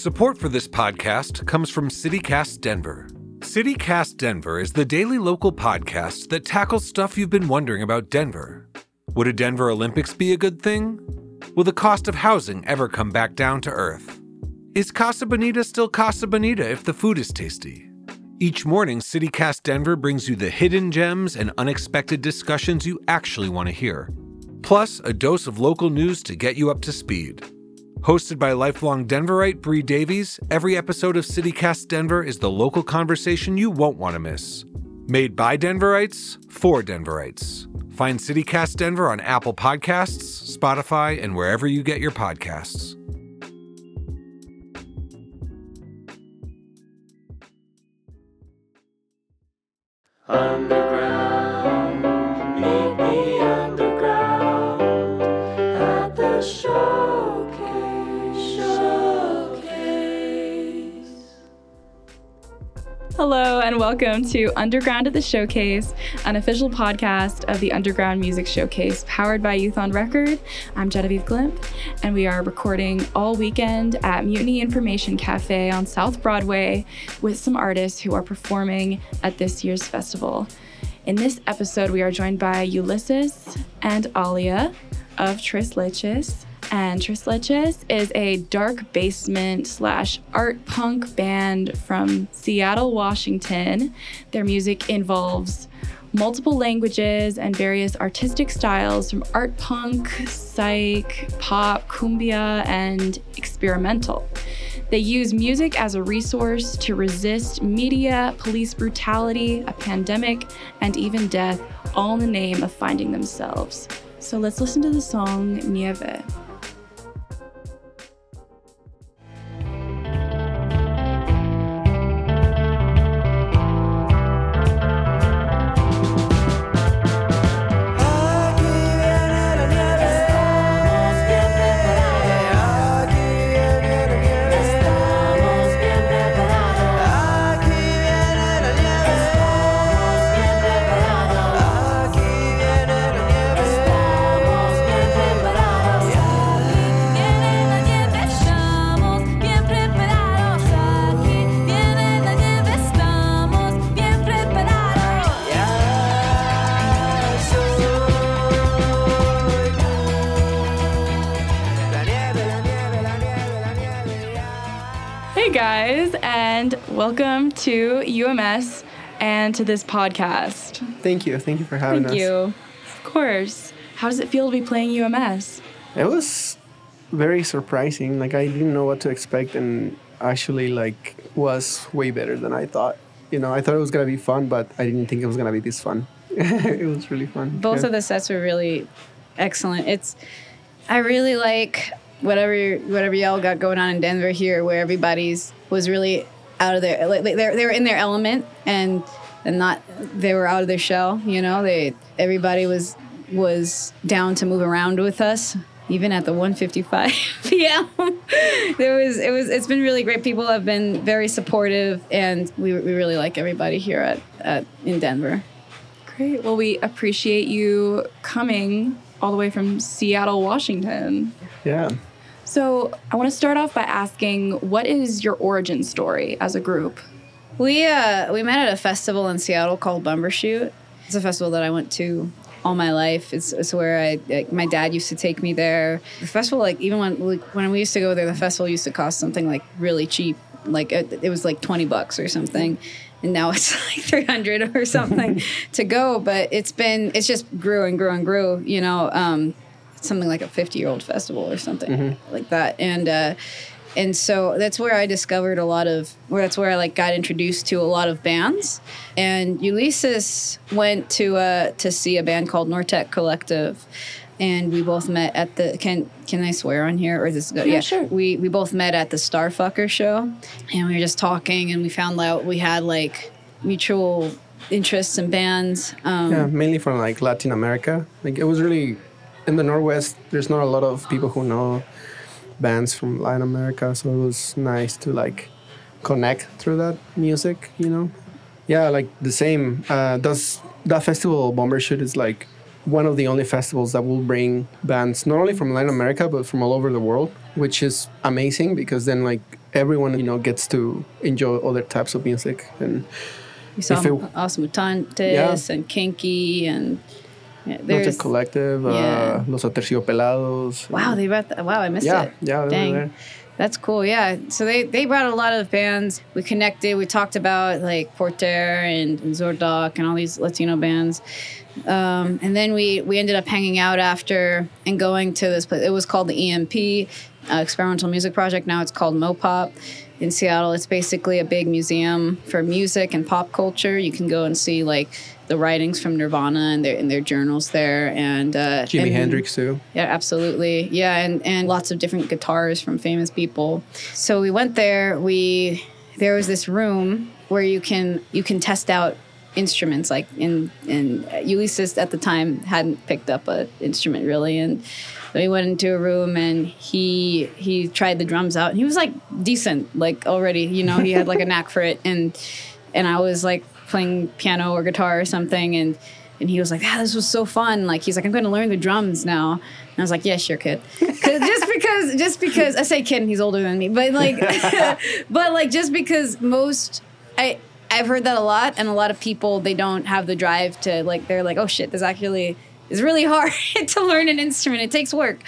Support for this podcast comes from CityCast Denver. CityCast Denver is the daily local podcast that tackles stuff you've been wondering about Denver. Would a Denver Olympics be a good thing? Will the cost of housing ever come back down to earth? Is Casa Bonita still Casa Bonita if the food is tasty? Each morning, CityCast Denver brings you the hidden gems and unexpected discussions you actually want to hear, plus a dose of local news to get you up to speed. Hosted by lifelong Denverite Bree Davies, every episode of CityCast Denver is the local conversation you won't want to miss. Made by Denverites for Denverites. Find CityCast Denver on Apple Podcasts, Spotify, and wherever you get your podcasts. Underground, welcome to Underground at the Showcase, an official podcast of the Underground Music Showcase powered by Youth on Record. I'm Genevieve Glimp, and we are recording all weekend at Mutiny Information Cafe on South Broadway with some artists who are performing at this year's festival. In this episode, we are joined by Ulysses and Alia of Tres Leches. And Tres Leches is a dark basement slash art punk band from Seattle, Washington. Their music involves multiple languages and various artistic styles from art punk, psych, pop, cumbia, and experimental. They use music as a resource to resist media, police brutality, a pandemic, and even death, all in the name of finding themselves. So let's listen to the song Nieve. Guys, and welcome to UMS and to this podcast. Thank you. Thank you for having Thank us. Thank you. Of course. How does it feel to be playing UMS? It was very surprising. Like I didn't know what to expect and actually like was way better than I thought. You know, I thought it was gonna be fun, but I didn't think it was gonna be this fun. it was really fun. both yeah. of the sets were really excellent. It's I really like whatever whatever y'all got going on in Denver here, where everybody's was really out of their like they they were in their element and and not they were out of their shell. You know, they everybody was was down to move around with us. Even at the 1:55 p.m., there was it was it's been really great. People have been very supportive, and we, we really like everybody here at, at in Denver. Great. Well, we appreciate you coming all the way from Seattle, Washington. yeah. So, I want to start off by asking what is your origin story as a group? We uh we met at a festival in Seattle called Bumbershoot. It's a festival that I went to all my life. It's, it's where I like, my dad used to take me there. The festival, like even when like, when we used to go there, the festival used to cost something like really cheap. Like it, it was like twenty bucks or something, and now it's like three hundred or something to go. But it's been it's just grew and grew and grew. You know, um, something like a fifty year old festival or something like that, and. uh and so that's where I discovered a lot of where that's where I like got introduced to a lot of bands. And Ulysses went to uh to see a band called Nortec Collective. And we both met at the can can I swear on here or is this go Yeah, sure. We we both met at the Starfucker show and we were just talking and we found out we had like mutual interests in bands. Um Yeah, mainly from like Latin America. Like it was really in the Northwest. There's not a lot of people who know bands from Latin America, so it was nice to like connect through that music. You know, yeah, like the same. Uh, does that festival Bumbershoot is like one of the only festivals that will bring bands not only from Latin America but from all over the world, which is amazing because then like everyone you know gets to enjoy other types of music and We saw it- Os Mutantes Yeah. and Kinky and yeah, there's Collective, uh, yeah. Los Aterciopelados. wow they brought that, wow I missed Yeah, it yeah, dang that's cool yeah so they they brought a lot of bands we connected we talked about like Porter and, and Zordoc and all these Latino bands um, and then we we ended up hanging out after and going to this place. It was called the EMP, uh, Experimental Music Project. Now it's called Mopop in Seattle. It's basically a big museum for music and pop culture. You can go and see like the writings from Nirvana and their in their journals there, and uh, Jimi and- Hendrix too. yeah, absolutely. Yeah, and and lots of different guitars from famous people. So we went there. We there was this room where you can you can test out instruments like in in Ulysses at the time hadn't picked up a instrument really and we went into a room and he he tried the drums out and he was like decent like already you know he had like a knack for it and and I was like playing piano or guitar or something and and he was like, "Ah, this was so fun!" Like he's like, "I'm going to learn the drums now." And I was like, "Yeah, sure, kid." just because, just because I say kid, and he's older than me, but like, but like, just because most I I've heard that a lot, and a lot of people they don't have the drive to like. They're like, "Oh shit, this actually is really hard to learn an instrument. It takes work."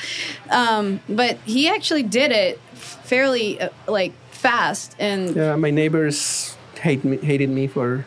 Um, but he actually did it fairly uh, like fast, and Yeah, my neighbors hate me, hated me for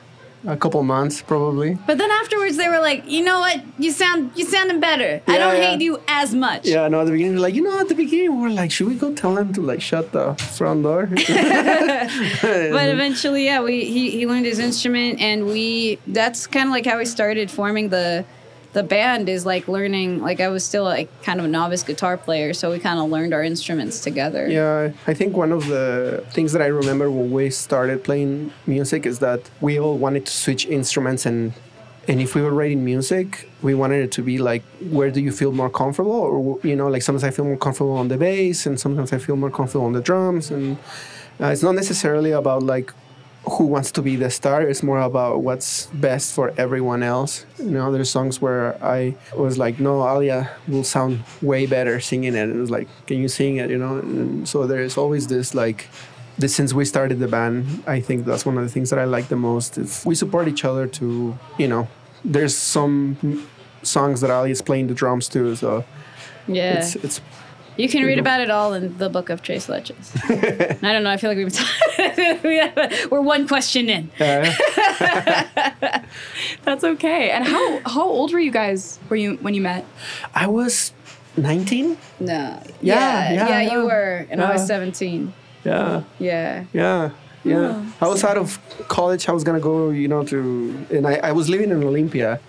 a couple months probably. But then afterwards, they were like, "You know what? You sound you sounding better. I don't yeah. hate you as much." Yeah, no, at the beginning, like you know, at the beginning, we were like, should we go tell them to like shut the front door? But eventually, yeah, we he, he learned his instrument, and we that's kind of like how we started forming the the band. Is like learning. Like I was still like kind of a novice guitar player, so we kind of learned our instruments together. Yeah, I think one of the things that I remember when we started playing music is that we all wanted to switch instruments and and if we were writing music, we wanted it to be like where do you feel more comfortable or you know like sometimes I feel more comfortable on the bass and sometimes I feel more comfortable on the drums and uh, it's not necessarily about like who wants to be the star it's more about what's best for everyone else. You know there's songs where i was like no alia will sound way better singing it. And it was like can you sing it? You know and so there's always this like this since we started the band i think that's one of the things that i like the most is we support each other to you know there's some songs that ali is playing the drums to so yeah. it's it's you can read about it all in the book of Tres Leches. I don't know. I feel like we've been we have, we're one question in. uh, That's okay. And how how old were you guys were you when you met? i was 19 No. Yeah, Yeah. yeah, Yeah. yeah. you were, and I was seventeen. yeah Yeah. Yeah, yeah. I was out of college. I was gonna go, you know, to and I, I was living in Olympia.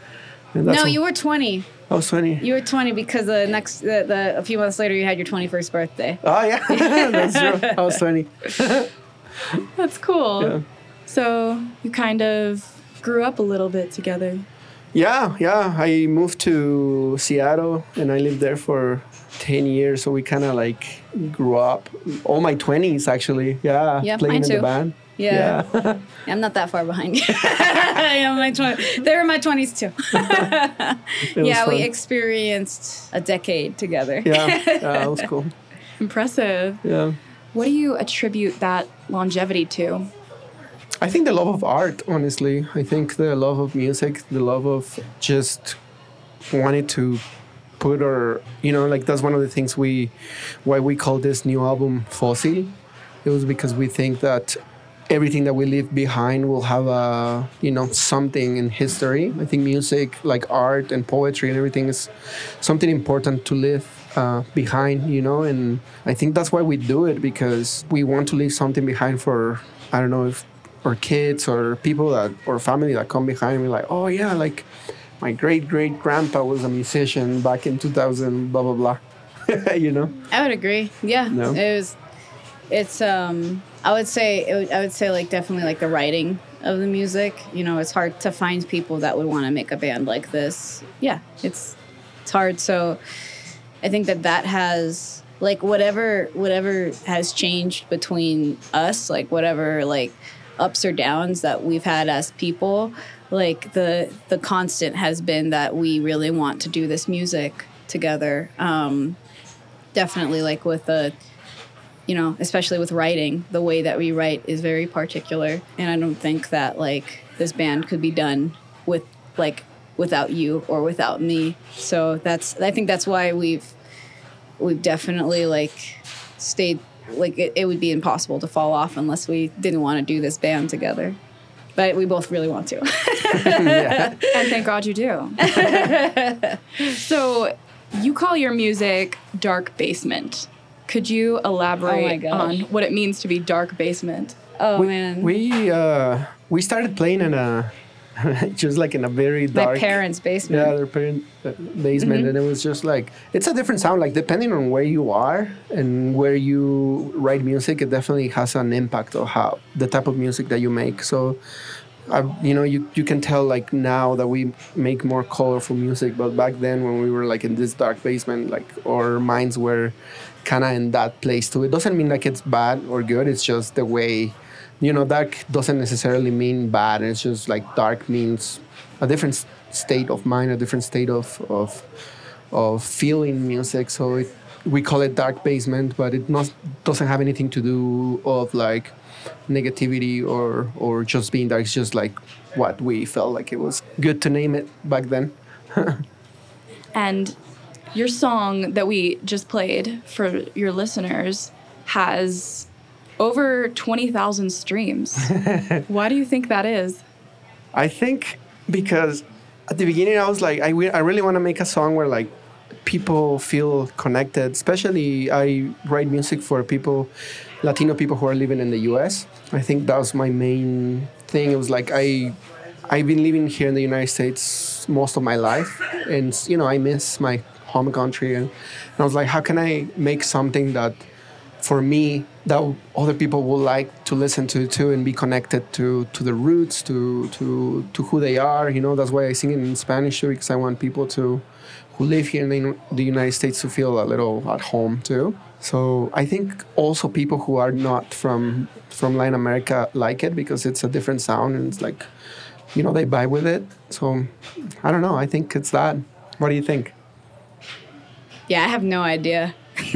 No, you were twenty. I was twenty. You were 20 because the next, the, the, a few months later, you had your 21st birthday. oh yeah, that's true. I was twenty. That's cool. Yeah. So you kind of grew up a little bit together. Yeah, yeah. I moved to Seattle and I lived there for ten years. So we kind of like grew up. All my twenties actually. Yeah, Yeah, playing in too. the band. Yeah. Yeah. I'm not that far behind you. I am my 20, they were my 20s too. It was yeah, we experienced a decade together. yeah, yeah, it was cool. Impressive. Yeah. What do you attribute that longevity to? I think the love of art, honestly. I think the love of music, the love of just wanting to put our, you know, like that's one of the things we, why we call this new album Fossil. It was because we think that everything that we leave behind will have a, you know, something in history. I think music, like art and poetry and everything is something important to leave uh, behind, you know, and I think that's why we do it because we want to leave something behind for, I don't know if or kids or people that or family that come behind me like oh yeah like my great great grandpa was a musician back in 2000 blah blah blah you know I would agree. Yeah. No? It was, it's, um, I would say, would, I would say like definitely like the writing of the music. You know, it's hard to find people that would want to make a band like this. Yeah. It's, it's hard. So I think that that has like whatever, whatever has changed between us, like whatever, like ups or downs that we've had as people, like the, the constant has been that we really want to do this music together. Um, definitely like with the you know, especially with writing, the way that we write is very particular. And I don't think that like this band could be done with like without you or without me. So that's I think that's why we've we've definitely like stayed like it, it would be impossible to fall off unless we didn't want to do this band together. But we both really want to. And thank God you do. so, you call your music dark basement. Could you elaborate gosh. on what it means to be dark basement? oh we, man. we uh we started playing in a just like in a very My dark parents' basement. yeah their parent uh, basement Mm-hmm. and it was just like it's a different sound like depending on where you are and where you write music it definitely has an impact on how the type of music that you make so I, you know you, you can tell like now that we make more colorful music but back then when we were like in this dark basement like our minds were kind of in that place too. It doesn't mean like it's bad or good it's just the way you know dark doesn't necessarily mean bad it's just like dark means a different state of mind a different state of of of feeling music. So it, we call it dark basement but it not doesn't have anything to do of like negativity or or just being dark. It's just like what we felt like it was good to name it back then. And your song that we just played for your listeners has over 20,000 streams. Why do you think that is? I think because at the beginning I was like, I, I really want to make a song where like people feel connected. Especially I write music for people, Latino people who are living in the U.S. I think that was my main thing. It was like I, I've been living here in the United States most of my life, and you know I miss my home country, and, and I was like, how can I make something that for me that other people would like to listen to too and be connected to to the roots to to to who they are? You know that's why i sing it in spanish too because i want people to who live here in the, united states to feel a little at home too. So i think also people who are not from from latin america like it because it's a different sound and it's like you know they vibe with it. So i don't know. I think it's that. What do you think Yeah, I have no idea.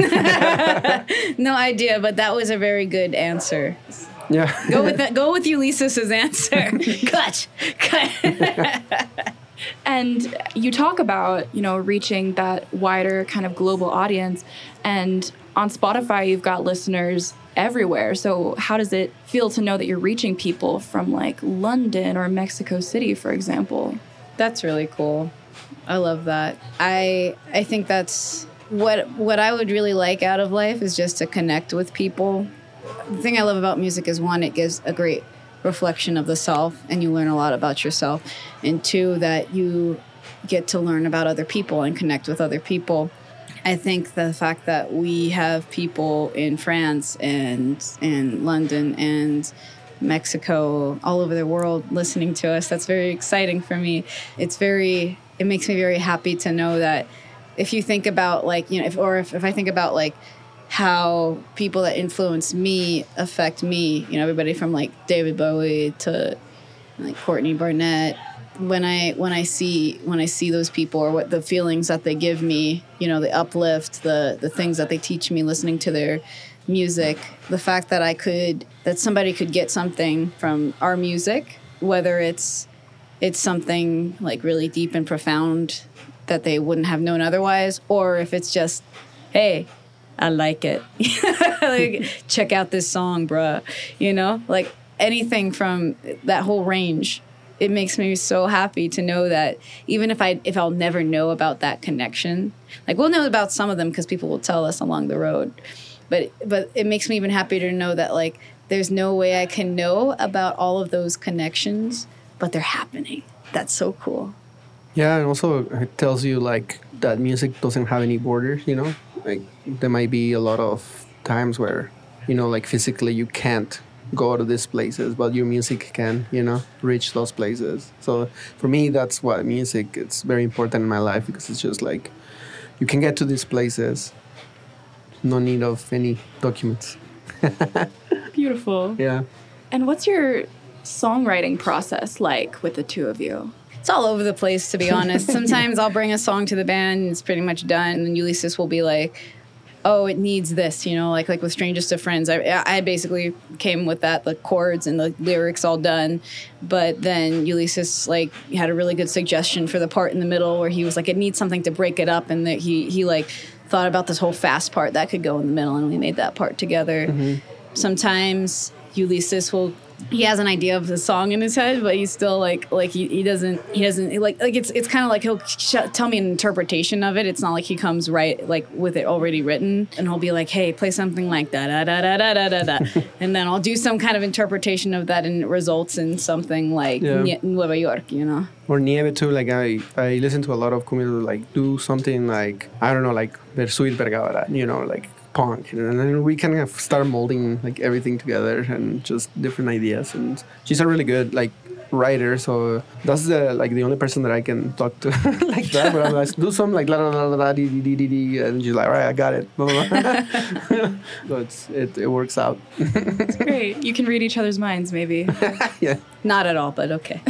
no idea, but that was a very good answer. yeah Go with that. Go with Ulysses' answer. Cut. Cut. And you talk about, you know, reaching that wider kind of global audience. And on Spotify, you've got listeners everywhere. So, how does it feel to know that you're reaching people from like London or Mexico City, for example? That's really cool. I love that. I I think that's what what I would really like out of life is just to connect with people. The thing I love about music is one, it gives a great reflection of the self and you learn a lot about yourself. And two, that you get to learn about other people and connect with other people. I think the fact that we have people in France and in London and Mexico, all over the world listening to us, that's very exciting for me. It's very, it makes me very happy to know that if you think about like, you know, if, or if, if I think about like how people that influence me affect me, you know, everybody from like David Bowie to like Courtney Barnett, when I when I see when I see those people or what the feelings that they give me, you know, the uplift, the the things that they teach me listening to their music, the fact that I could that somebody could get something from our music, whether it's it's something like really deep and profound that they wouldn't have known otherwise, or if it's just, hey, I like it. like, check out this song, bruh. You know, like anything from that whole range. It makes me so happy to know that even if I if I'll never know about that connection, like we'll know about some of them because people will tell us along the road, but but it makes me even happier to know that like there's no way I can know about all of those connections, but they're happening. That's so cool. Yeah, and also it tells you like that music doesn't have any borders, you know? Like there might be a lot of times where, you know, like physically you can't go to these places, but your music can, you know, reach those places. So for me that's why music it's very important in my life because it's just like you can get to these places. No need of any documents. Beautiful. Yeah. And what's your songwriting process like with the two of you? It's all over the place, to be honest. Sometimes I'll bring a song to the band and it's pretty much done. And Ulysses will be like, oh, it needs this, you know, like like with Strangest to Friends. I I basically came with that, the chords and the lyrics all done, but then Ulysses like had a really good suggestion for the part in the middle where he was like, it needs something to break it up, and that he he like thought about this whole fast part that could go in the middle, and we made that part together. Mm-hmm. Sometimes Ulysses will. He has an idea of the song in his head, but he's still like like he, he doesn't he doesn't like like it's it's kind of like he'll sh- tell me an interpretation of it. It's not like he comes right like with it already written, and he'll be like, "Hey, play something like da da da da da da da da," and then I'll do some kind of interpretation of that, and it results in something like Yeah. Nueva York, you know. Or Nieve too. Like I, I listen to a lot of cumbia like do something like I don't know, like Bersuit Vergara, you know, like punk, and then we kind of start molding like everything together and just different ideas. And she's a really good like writer, so that's the like the only person that I can talk to like that. But I'm like, do some like la la la la la dee dee dee dee dee, and she's like, all right, I got it. Blah, blah, blah. so it's it, it works out. It's great. You can read each other's minds, maybe. yeah. Not at all, but okay.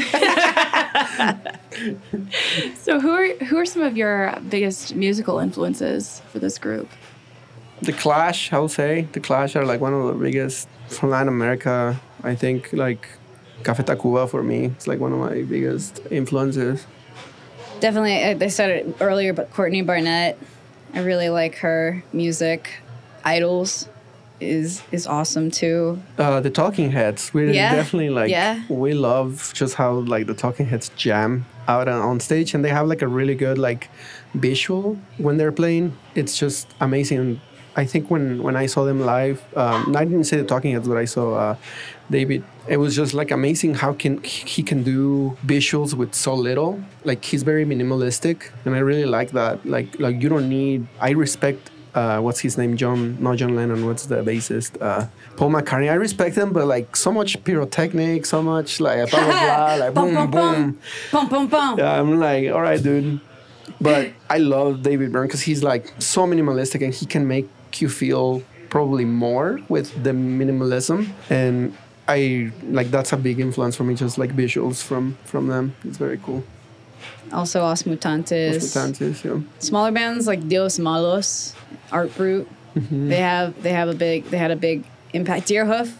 so, who are who are some of your biggest musical influences for this group? The Clash, I would say. The Clash are like one of the biggest from Latin America. I think like Café Tacuba for me. It's like one of my biggest influences. Definitely, I, I said it earlier, but Courtney Barnett, I really like her music. IDLES is is awesome too. Uh, the Talking Heads, we Yeah. definitely like. Yeah. We love just how like the Talking Heads jam out on, on stage, and they have like a really good like visual when they're playing. It's just amazing. I think when when I saw them live, um, I didn't say the Talking Heads, but I saw uh, David. It was just like amazing how can he can do visuals with so little. Like he's very minimalistic, and I really like that. Like like you don't need. I respect uh, what's his name? John, not John Lennon. What's the bassist? Uh, Paul McCartney. I respect him, but like so much pyrotechnic, so much like blah blah blah, like boom boom. bum. Bum, bum, bum. Yeah, I'm like, all right, dude. But I love David Byrne because he's like so minimalistic and he can make you feel probably more with the minimalism. And I like that's a big influence for me, just like visuals from from them. It's very cool. Also, Os Mutantes. Mutantes, yeah. Smaller bands like Dios Malos, Art Brut, Mm-hmm. they have they have a big they had a big impact. Deerhoof,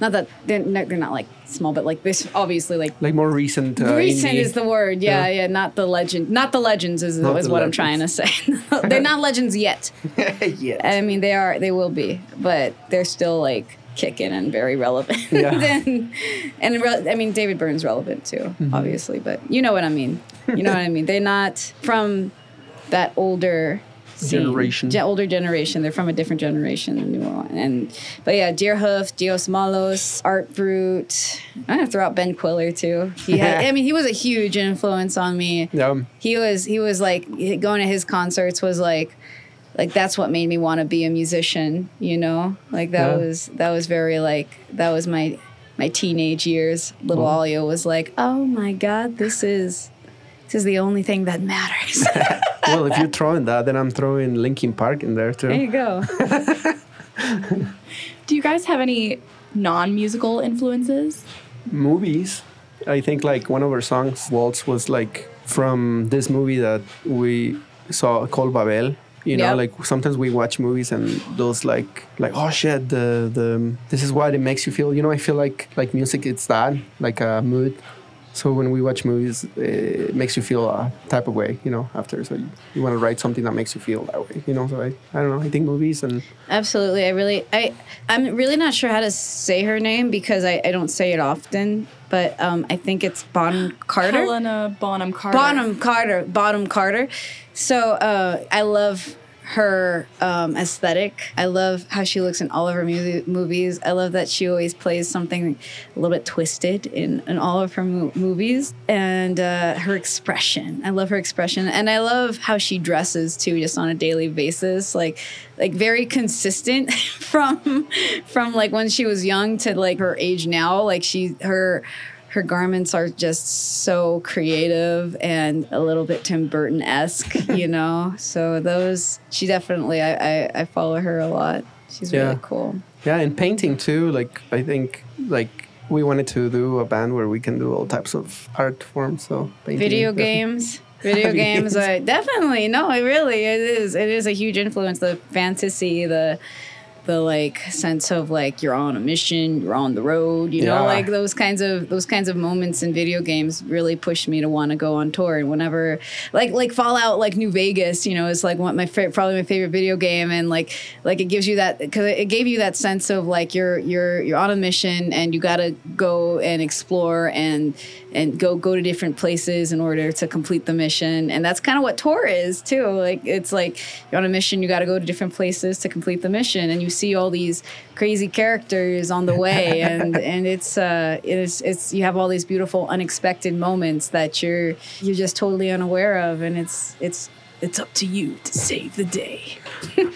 not that they're not, they're not like small, but like this obviously like Like more recent. Uh, recent indie. is the word. Yeah, Yeah. yeah, not the legend, not the legends is, Not is what I'm trying to say. they're not legends yet. yeah. I mean, they are, they will be, but they're still like kicking and very relevant. Yeah. and and re- I mean, David Byrne's relevant too, Mm-hmm. obviously, but you know what I mean. You know what I mean. They're not from that older scene. Generation. Ge- older generation. They're from a different generation, the newer one. And but yeah, Deerhoof, Dios Malos, Art Brut. I'm gonna throw out Ben Kweller too. He had, I mean, he was a huge influence on me yeah. he was he was like going to his concerts was like like that's what made me want to be a musician you know like that Yeah. was that was very like that was my my teenage years little. Alia was like oh my god this is this is the only thing that matters well, if you're throwing that, then I'm throwing Linkin Park in there too. there you go Do you guys have any non-musical influences? movies. I think like one of our songs, Waltz, was like from this movie that we saw called Babel. You know, Yep. like sometimes we watch movies and those like like oh shit, the the this is what it makes you feel. You know, I feel like like music, it's that like a mood. So when we watch movies, it makes you feel a type of way. You know, after so you, you want to write something that makes you feel that way. You know, so I I don't know. I think movies and absolutely i really i i'm really not sure how to say her name because i, I don't say it often but um, i think it's bonham carter Helena Bonham Carter. Bonham Carter, Bottom Carter. So uh, I love her um, aesthetic. I love how she looks in all of her mu- movies. I love that she always plays something a little bit twisted in, in all of her mo- movies. And uh, her expression. I love her expression. And I love how she dresses too, just on a daily basis. Like, like very consistent from from like when she was young to like her age now. Like she her her garments are just so creative and a little bit Tim Burton esque, you know. So those, she definitely, I, I, I follow her a lot. She's Yeah. really cool. Yeah, and painting too. Like I think like we wanted to do a band where we can do all types of art forms. So painting Video games, Video games are definitely no, it really it is. It is a huge influence. The fantasy, the the like sense of like you're on a mission, you're on the road, you know, Yeah. like those kinds of those kinds of moments in video games really push me to want to go on tour. And whenever like like Fallout, like New Vegas, you know, is like one my fa- probably my favorite video game, and like like it gives you that because it gave you that sense of like you're you're you're on a mission and you got to go and explore and and go go to different places in order to complete the mission. And that's kind of what tour is too. Like it's like you're on a mission, you got to go to different places to complete the mission, and you see all these crazy characters on the way, and and it's uh it is it's you have all these beautiful unexpected moments that you're you're just totally unaware of, and it's it's it's up to you to save the day. Do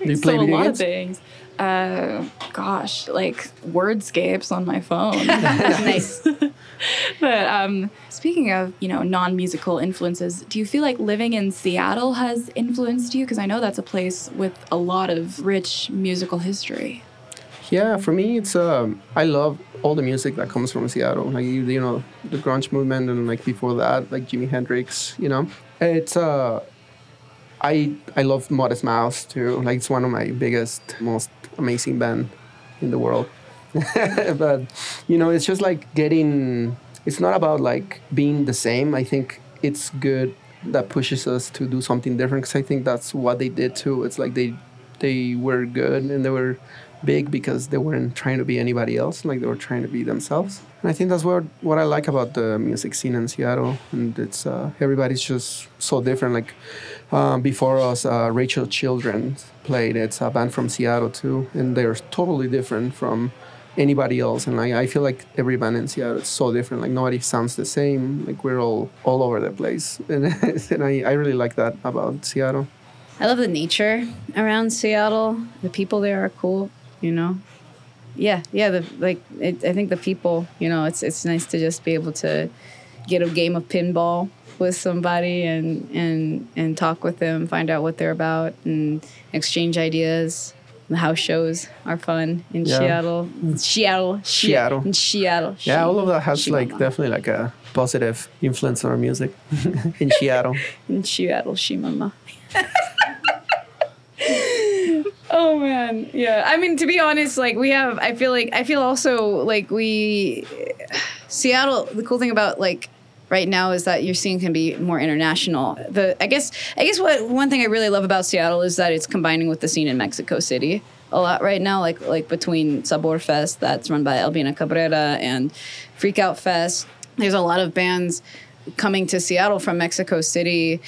you play so a lot of things. Uh, gosh, like wordscapes on my phone. nice. but um, speaking of you know non-musical influences, do you feel like living in Seattle has influenced you? Because I know that's a place with a lot of rich musical history. Yeah, for me, it's um, I love all the music that comes from Seattle. Like you, you know, the grunge movement, and like before that, like Jimi Hendrix. You know, it's uh, I I love Modest Mouse too. Like it's one of my biggest, most amazing band in the world. but you know, it's just like getting. It's not about like being the same. I think it's good that pushes us to do something different because I think that's what they did too. It's like they they were good and they were big because they weren't trying to be anybody else. Like they were trying to be themselves. And I think that's what what I like about the music scene in Seattle. And it's uh, everybody's just so different. Like um, before us, uh, Rachel Children played. It's a band from Seattle too, and they're totally different from anybody else. And I, I feel like every band in Seattle is so different. Like nobody sounds the same. Like we're all all over the place, and, and I, I really like that about Seattle. I love the nature around Seattle. The people there are cool, you know. Yeah, yeah. The like, it, I think the people, you know, it's it's nice to just be able to get a game of pinball with somebody and and and talk with them, find out what they're about, and exchange ideas. The house shows are fun in Yeah. Seattle. Seattle. Seattle. In Seattle. Yeah, all of that has like definitely like a positive influence on our music in Seattle. In Seattle, Shimama. Oh man, Yeah, I mean to be honest, like we have, I feel like I feel also like we Seattle. The cool thing about like right now is that your scene can be more international. The I guess I guess what one thing I really love about Seattle is that it's combining with the scene in Mexico City a lot right now. Like like between Sabor Fest that's run by Albina Cabrera and Freak Out Fest. There's a lot of bands coming to Seattle from Mexico City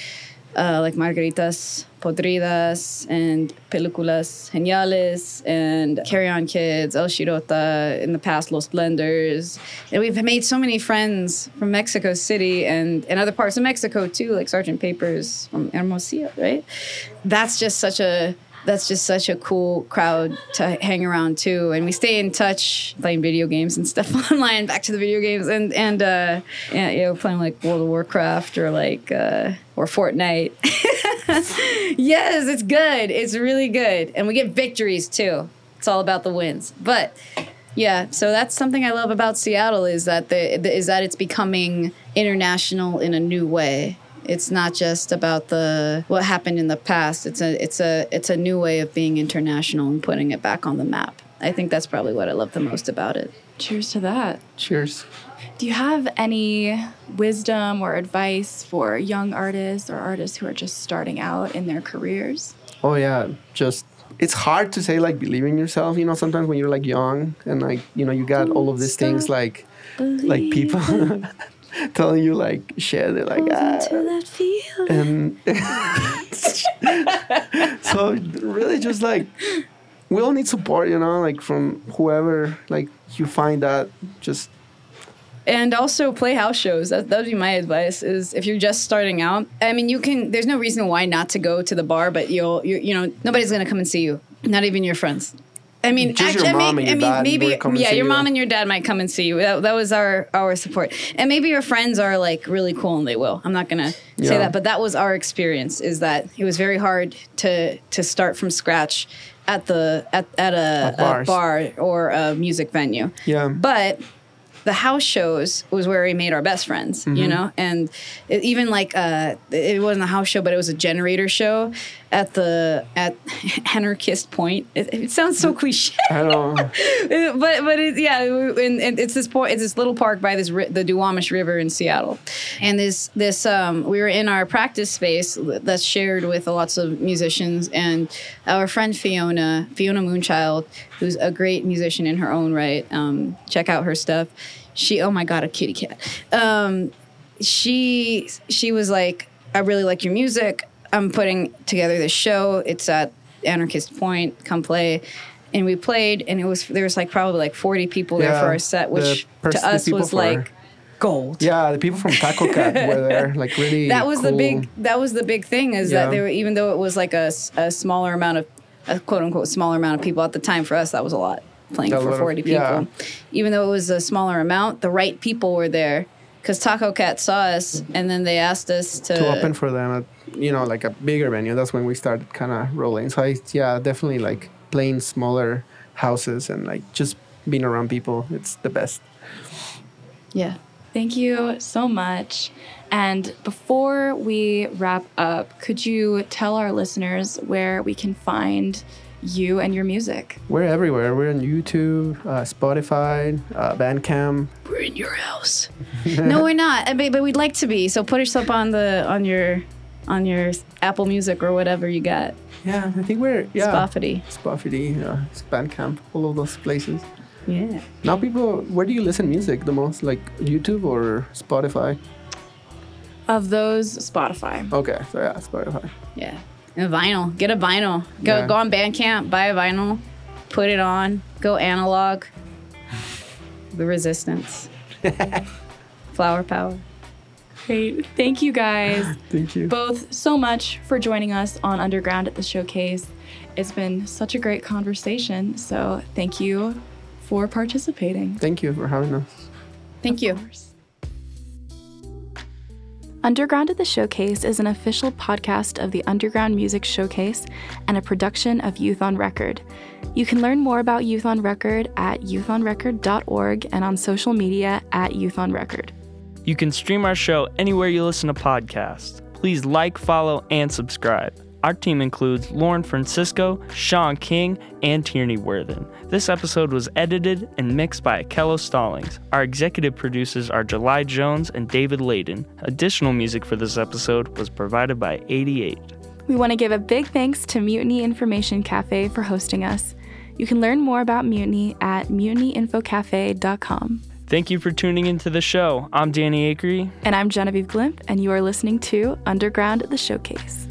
uh, like Margaritas Podridas and Películas Geniales and Carry On Kids, El Shirota, in the past Los Blenders. And we've made so many friends from Mexico City and, and other parts of Mexico too, like Sergeant Papers from Hermosillo, right? That's just such a that's just such a cool crowd to hang around too and we stay in touch playing video games and stuff online back to the video games and and uh yeah, you know playing like world of warcraft or like uh or fortnite yes it's good. It's really good. And we get victories too. It's all about the wins. But yeah so that's something i love about seattle is that the, the is that it's becoming international in a new way. It's not just about the what happened in the past. It's a it's a it's a new way of being international and putting it back on the map i think that's probably what i love the most about it cheers to that. Cheers. Do you have any wisdom or advice for young artists or artists who are just starting out in their careers? Oh yeah, just it's hard to say like believe in yourself. You know, sometimes when you're like young and like you know you got all of these things stop like like people telling you like shit. They're like ah. and so really just like we all need support. You know, like from whoever like you find that just and also play house shows that would be my advice is if you're just starting out i mean you can there's no reason why not to go to the bar but you'll you you know nobody's gonna come and see you not even your friends I mean, actually, I mean, and your I mean, maybe, would come and yeah, your you. mom and your dad might come and see you. That, that was our our support, and maybe your friends are like really cool and they will. I'm not gonna say that, but that was our experience. Is that it was very hard to to start from scratch at the at at a, a bar or a music venue. Yeah. But the house shows was where we made our best friends, you know, and it, even like uh, it wasn't a house show, but it was a generator show at the at Anarchist Point. It, it sounds so cliche. I don't know. But but it, yeah, and, and it's this point. It's this little park by this ri- the Duwamish River in Seattle, and this this um we were in our practice space that's shared with lots of musicians, and our friend Fiona Fiona Moonchild, who's a great musician in her own right. Um, check out her stuff. She oh my god, a kitty cat. Um, she she was like, I really like your music. I'm putting together this show. It's at Anarchist Point. Come play. And we played, and it was there was like probably like 40 people there for our set, which pers- to us was like gold. Yeah, the people from Taco Cat were there, like really. That was the big that was the big thing is Yeah. that they were even though it was like a, a smaller amount of a quote unquote smaller amount of people at the time for us that was a lot playing A for lot of- 40 people. yeah. Even though it was a smaller amount, the right people were there because Taco Cat saw us and then they asked us to, to open for them at you know like a bigger venue. That's when we started kind of rolling. So I yeah definitely like playing smaller houses and like just being around people. It's the best. yeah. Thank you so much. And before we wrap up, could you tell our listeners where we can find you and your music? We're everywhere. We're on YouTube, uh, Spotify, uh, Bandcamp. We're in your house. no, we're not. I mean, but we'd like to be. So put us up on the on your on your Apple Music or whatever you got. Yeah, I think we're yeah. Spotify. Spotify, uh, Bandcamp, all of those places. Yeah. Now people, where do you listen music the most? Like YouTube or Spotify? Of those, Spotify. Okay, so yeah, Spotify. Yeah. And a vinyl. Get a vinyl. Go Yeah. go on Bandcamp, buy a vinyl, put it on, go analog. The resistance. Flower power. Great. Thank you guys Thank you. both so much for joining us on Underground at the Showcase. It's been such a great conversation. So thank you for participating. Thank you for having us. Thank you. Underground at the Showcase is an official podcast of the Underground Music Showcase and a production of Youth on Record. You can learn more about Youth on Record at youthonrecord.org and on social media at Youth on Record. You can stream our show anywhere you listen to podcasts. Please like, follow, and subscribe. Our team includes Lauren Francisco, Sean King, and Tierney Worthen. This episode was edited and mixed by Akello Stallings. Our executive producers are Jelie Jones and David Ladon. Additional music for this episode was provided by 88. We want to give a big thanks to Mutiny Information Cafe for hosting us. You can learn more about Mutiny at mutinyinfocafe.com. Thank you for tuning into the show. I'm Danny Acree. And I'm Genevieve Glimp, and you are listening to Underground the Showcase.